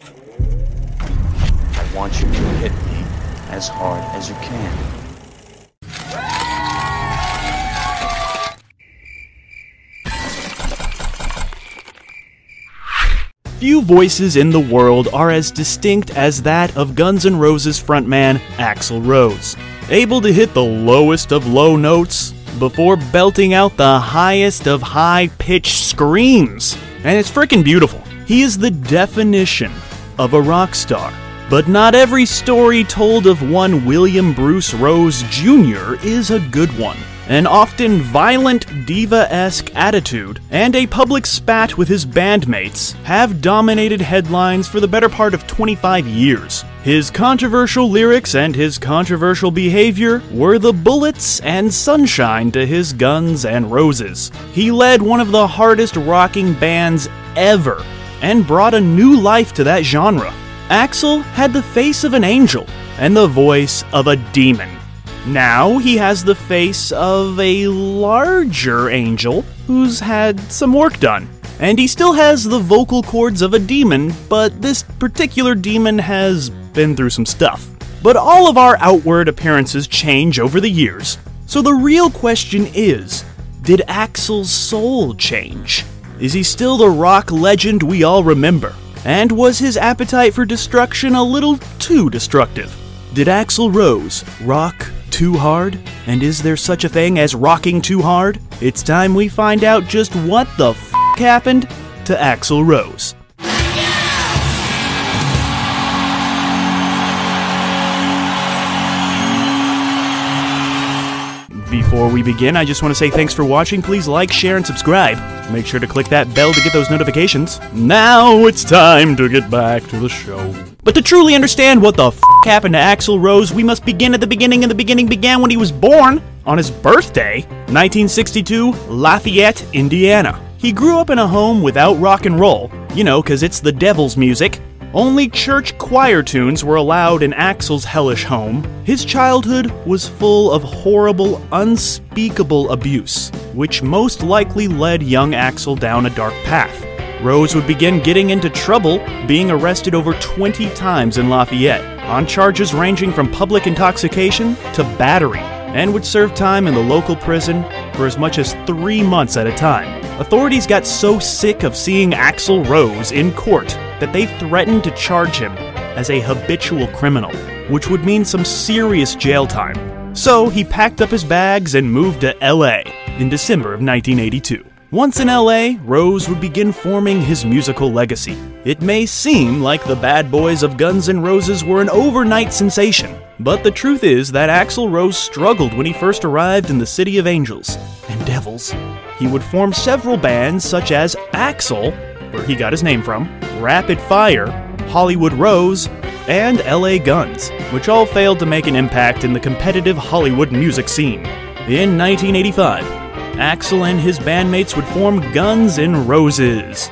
I want you to hit me as hard as you can. Few voices in the world are as distinct as that of Guns N' Roses frontman Axl Rose. Able to hit the lowest of low notes before belting out the highest of high pitched screams. And it's freaking beautiful. He is the definition of a rock star. But not every story told of one William Bruce Rose Jr. is a good one. An often violent diva esque attitude and a public spat with his bandmates have dominated headlines for the better part of 25 years. His controversial lyrics and his controversial behavior were the bullets and sunshine to his Guns and Roses. He led one of the hardest rocking bands ever and brought a new life to that genre. Axl had the face of an angel and the voice of a demon. Now he has the face of a larger angel who's had some work done. And he still has the vocal cords of a demon, but this particular demon has been through some stuff. But all of our outward appearances change over the years. So the real question is did Axl's soul change? Is he still the rock legend we all remember? And was his appetite for destruction a little too destructive? Did Axl Rose rock too hard? And is there such a thing as rocking too hard? It's time we find out just what the f happened to Axl Rose. Before we begin, I just want to say thanks for watching. Please like, share, and subscribe. Make sure to click that bell to get those notifications. Now it's time to get back to the show. But to truly understand what the f happened to Axl Rose, we must begin at the beginning, and the beginning began when he was born on his birthday, 1962, Lafayette, Indiana. He grew up in a home without rock and roll, you know, because it's the devil's music. Only church choir tunes were allowed in Axl's hellish home. His childhood was full of horrible, unspeakable abuse, which most likely led young Axl down a dark path. Rose would begin getting into trouble, being arrested over 20 times in Lafayette on charges ranging from public intoxication to battery, and would serve time in the local prison for as much as three months at a time. Authorities got so sick of seeing Axl Rose in court that they threatened to charge him as a habitual criminal, which would mean some serious jail time. So he packed up his bags and moved to LA in December of 1982. Once in LA, Rose would begin forming his musical legacy. It may seem like the bad boys of Guns N' Roses were an overnight sensation, but the truth is that Axl Rose struggled when he first arrived in the City of Angels and Devils. He would form several bands such as Axl, where he got his name from, Rapid Fire, Hollywood Rose, and LA Guns, which all failed to make an impact in the competitive Hollywood music scene. In 1985, Axl and his bandmates would form Guns N' Roses.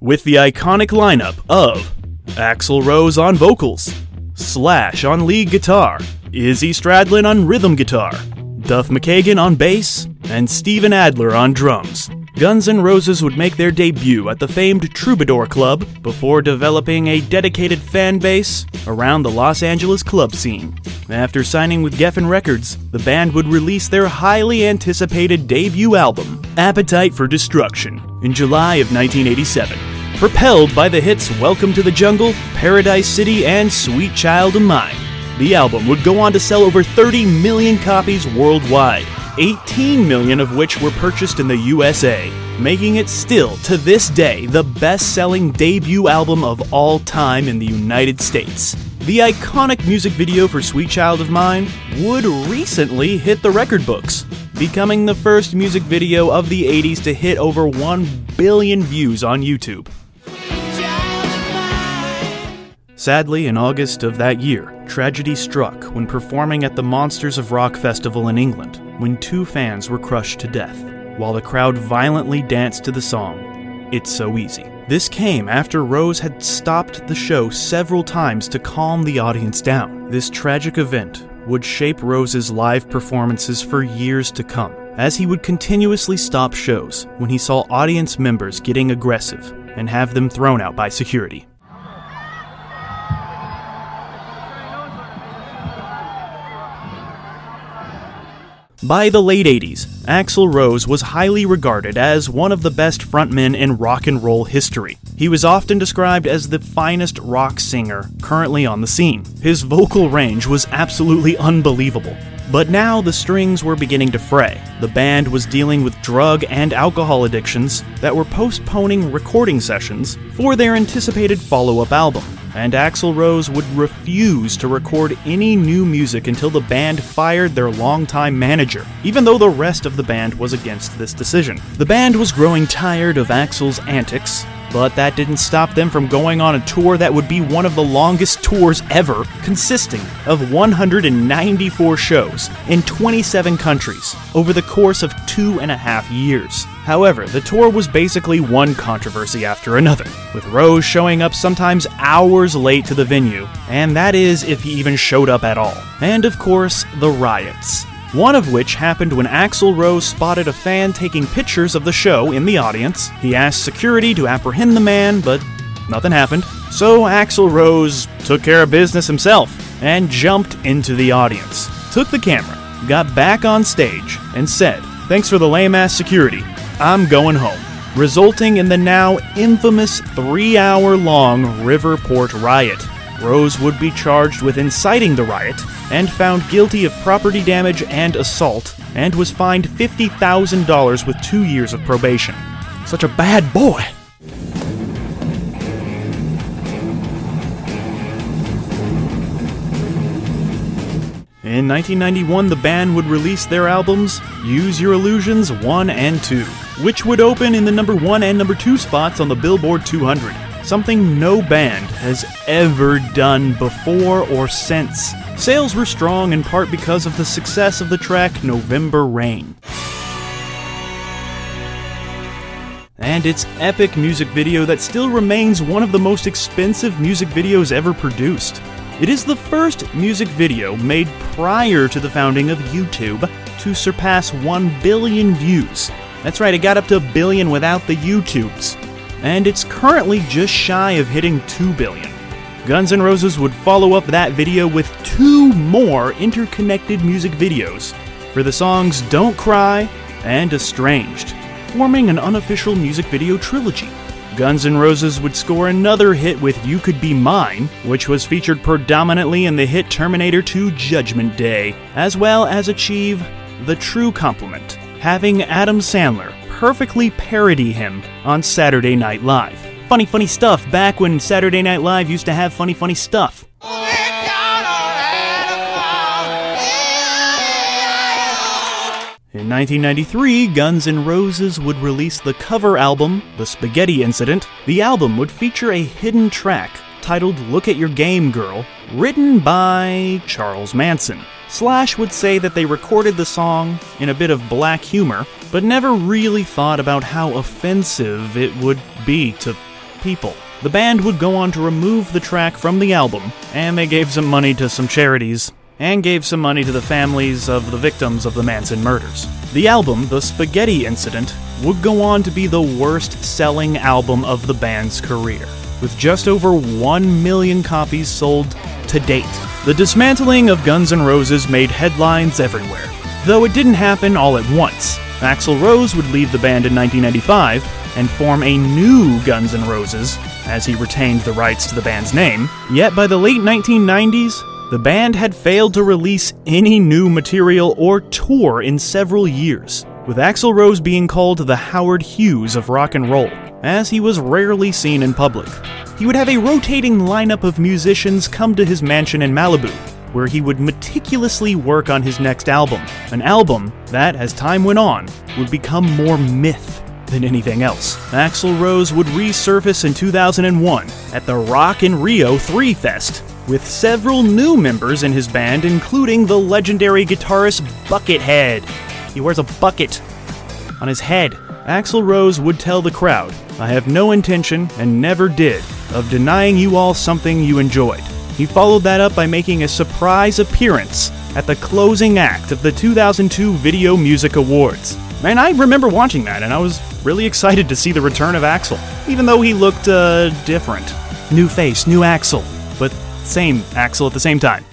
With the iconic lineup of Axl Rose on vocals, Slash on lead guitar, Izzy Stradlin on rhythm guitar, Duff McKagan on bass, and Steven Adler on drums. Guns N' Roses would make their debut at the famed Troubadour Club before developing a dedicated fan base around the Los Angeles club scene. After signing with Geffen Records, the band would release their highly anticipated debut album, Appetite for Destruction, in July of 1987. Propelled by the hits Welcome to the Jungle, Paradise City, and Sweet Child of Mine, the album would go on to sell over 30 million copies worldwide. 18 million of which were purchased in the USA, making it still, to this day, the best selling debut album of all time in the United States. The iconic music video for Sweet Child of Mine would recently hit the record books, becoming the first music video of the 80s to hit over 1 billion views on YouTube. Sadly, in August of that year, tragedy struck when performing at the Monsters of Rock festival in England, when two fans were crushed to death, while the crowd violently danced to the song, It's So Easy. This came after Rose had stopped the show several times to calm the audience down. This tragic event would shape Rose's live performances for years to come. as he would continuously stop shows when he saw audience members getting aggressive and have them thrown out by security. By the late 80s, Axl Rose was highly regarded as one of the best frontmen in rock and roll history. He was often described as the finest rock singer currently on the scene. His vocal range was absolutely unbelievable. But now the strings were beginning to fray. The band was dealing with drug and alcohol addictions that were postponing recording sessions for their anticipated follow up album and Axl Rose would refuse to record any new music until the band fired their longtime manager, even though the rest of the band was against this decision. The band was growing tired of Axl's antics, but that didn't stop them from going on a tour that would be one of the longest tours ever, consisting of 194 shows in 27 countries over the course of two and a half years. However, the tour was basically one controversy after another, with Rose showing up sometimes hours late to the venue, and that is if he even showed up at all. And of course, the riots one of which happened when Axl Rose spotted a fan taking pictures of the show in the audience. He asked security to apprehend the man, but nothing happened. So Axl Rose took care of business himself and jumped into the audience, took the camera, got back on stage, and said, Thanks for the lame ass security. I'm going home. Resulting in the now infamous three hour long Riverport riot. Rose would be charged with inciting the riot and found guilty of property damage and assault, and was fined $50,000 with two years of probation. Such a bad boy! In 1991, the band would release their albums Use Your Illusions 1 and 2, which would open in the number 1 and number 2 spots on the Billboard 200 something no band has ever done before or since. Sales were strong in part because of the success of the track November Rain. And its epic music video that still remains one of the most expensive music videos ever produced. It is the first music video made prior to the founding of YouTube to surpass 1 billion views. That's right, it got up to a billion without the YouTubes and it's currently just shy of hitting 2 billion. Guns N' Roses would follow up that video with two more interconnected music videos for the songs Don't Cry and Estranged, forming an unofficial music video trilogy. Guns N' Roses would score another hit with You Could Be Mine, which was featured predominantly in the hit Terminator 2 Judgment Day, as well as achieve the true compliment, having Adam Sandler perfectly parody him on Saturday Night Live. Funny, funny stuff back when Saturday Night Live used to have funny, funny stuff. In 1993, Guns N' Roses would release the cover album, The Spaghetti Incident. The album would feature a hidden track titled Look at Your Game Girl, written by Charles Manson. Slash would say that they recorded the song in a bit of black humor, but never really thought about how offensive it would be to people. The band would go on to remove the track from the album, and they gave some money to some charities, and gave some money to the families of the victims of the Manson murders. The album, The Spaghetti Incident, would go on to be the worst selling album of the band's career, with just over 1 million copies sold to date. The dismantling of Guns N' Roses made headlines everywhere, though it didn't happen all at once. Axl Rose would leave the band in 1995 and form a new Guns N' Roses, as he retained the rights to the band's name. Yet by the late 1990s, the band had failed to release any new material or tour in several years, with Axl Rose being called the Howard Hughes of rock and roll, as he was rarely seen in public he would have a rotating lineup of musicians come to his mansion in Malibu, where he would meticulously work on his next album. An album that, as time went on, would become more myth than anything else. Axl Rose would resurface in 2001 at the Rock in Rio 3 Fest, with several new members in his band, including the legendary guitarist Buckethead. He wears a bucket on his head. Axl Rose would tell the crowd, I have no intention, and never did, of denying you all something you enjoyed. He followed that up by making a surprise appearance at the closing act of the 2002 Video Music Awards. And I remember watching that, and I was really excited to see the return of Axl, even though he looked uh, different. New face, new Axl, but same Axl at the same time.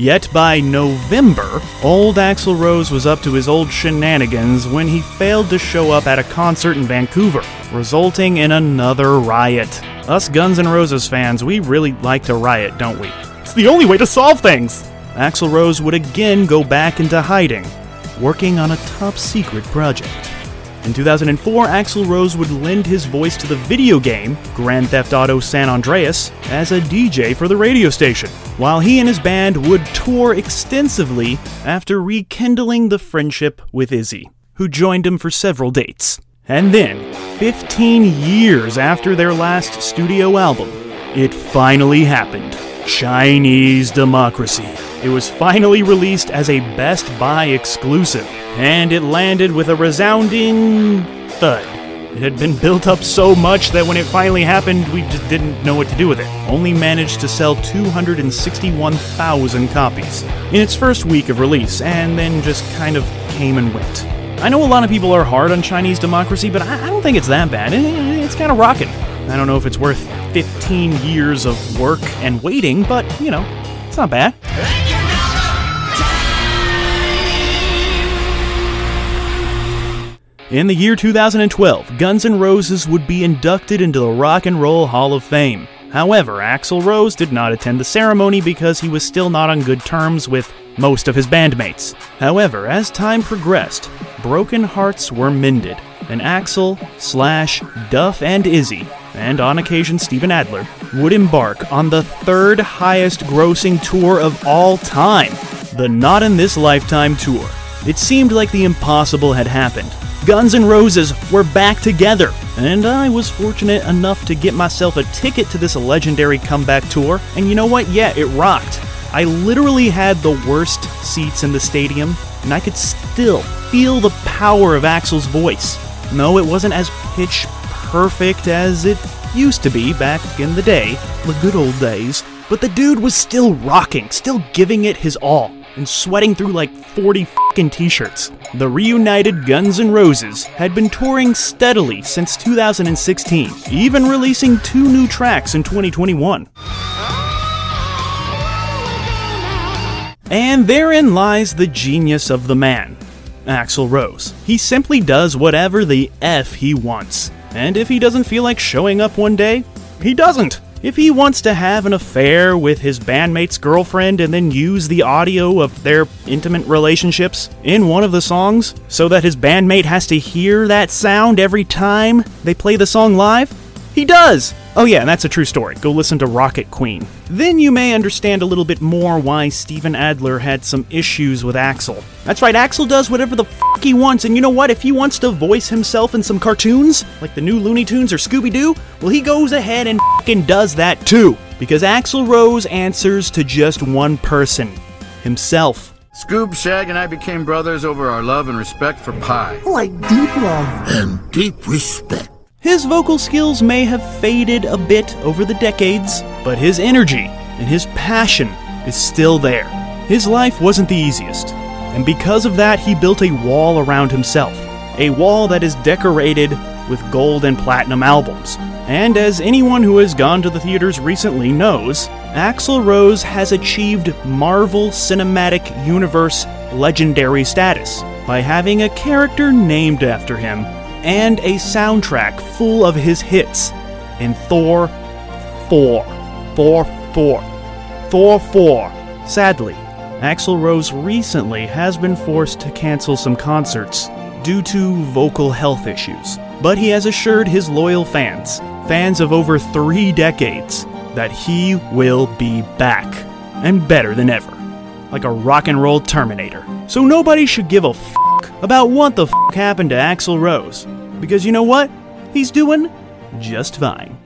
Yet by November, old Axl Rose was up to his old shenanigans when he failed to show up at a concert in Vancouver, resulting in another riot. Us Guns N' Roses fans, we really like to riot, don't we? It's the only way to solve things! Axl Rose would again go back into hiding, working on a top secret project. In 2004, Axl Rose would lend his voice to the video game Grand Theft Auto San Andreas as a DJ for the radio station, while he and his band would tour extensively after rekindling the friendship with Izzy, who joined him for several dates. And then, 15 years after their last studio album, it finally happened Chinese Democracy. It was finally released as a Best Buy exclusive and it landed with a resounding thud. It had been built up so much that when it finally happened, we just didn't know what to do with it. Only managed to sell 261,000 copies in its first week of release, and then just kind of came and went. I know a lot of people are hard on Chinese democracy, but I don't think it's that bad. It's kind of rocking. I don't know if it's worth 15 years of work and waiting, but, you know, it's not bad. In the year 2012, Guns N' Roses would be inducted into the Rock and Roll Hall of Fame. However, Axl Rose did not attend the ceremony because he was still not on good terms with most of his bandmates. However, as time progressed, broken hearts were mended, and Axl, Slash, Duff, and Izzy, and on occasion Steven Adler, would embark on the third highest grossing tour of all time, the Not in This Lifetime Tour. It seemed like the impossible had happened. Guns N' Roses were back together, and I was fortunate enough to get myself a ticket to this legendary comeback tour, and you know what? Yeah, it rocked. I literally had the worst seats in the stadium, and I could still feel the power of Axl's voice. No, it wasn't as pitch perfect as it used to be back in the day, the good old days, but the dude was still rocking, still giving it his all and sweating through like 40 fucking t-shirts. The reunited Guns N' Roses had been touring steadily since 2016, even releasing two new tracks in 2021. And therein lies the genius of the man, Axl Rose. He simply does whatever the F he wants. And if he doesn't feel like showing up one day, he doesn't. If he wants to have an affair with his bandmate's girlfriend and then use the audio of their intimate relationships in one of the songs so that his bandmate has to hear that sound every time they play the song live, he does! Oh, yeah, and that's a true story. Go listen to Rocket Queen. Then you may understand a little bit more why Steven Adler had some issues with Axl. That's right, Axl does whatever the fuck he wants, and you know what? If he wants to voice himself in some cartoons, like the new Looney Tunes or Scooby Doo, well, he goes ahead and fucking does that too. Because Axl Rose answers to just one person himself. Scoob, Shag, and I became brothers over our love and respect for pie. Oh, Like deep love and deep respect. His vocal skills may have faded a bit over the decades, but his energy and his passion is still there. His life wasn't the easiest, and because of that, he built a wall around himself. A wall that is decorated with gold and platinum albums. And as anyone who has gone to the theaters recently knows, Axl Rose has achieved Marvel Cinematic Universe legendary status by having a character named after him and a soundtrack full of his hits in Thor 4. Thor 4. Thor 4. Sadly, Axl Rose recently has been forced to cancel some concerts due to vocal health issues. But he has assured his loyal fans, fans of over three decades, that he will be back and better than ever, like a rock and roll Terminator. So nobody should give a f about what the f happened to Axl Rose. Because you know what? He's doing just fine.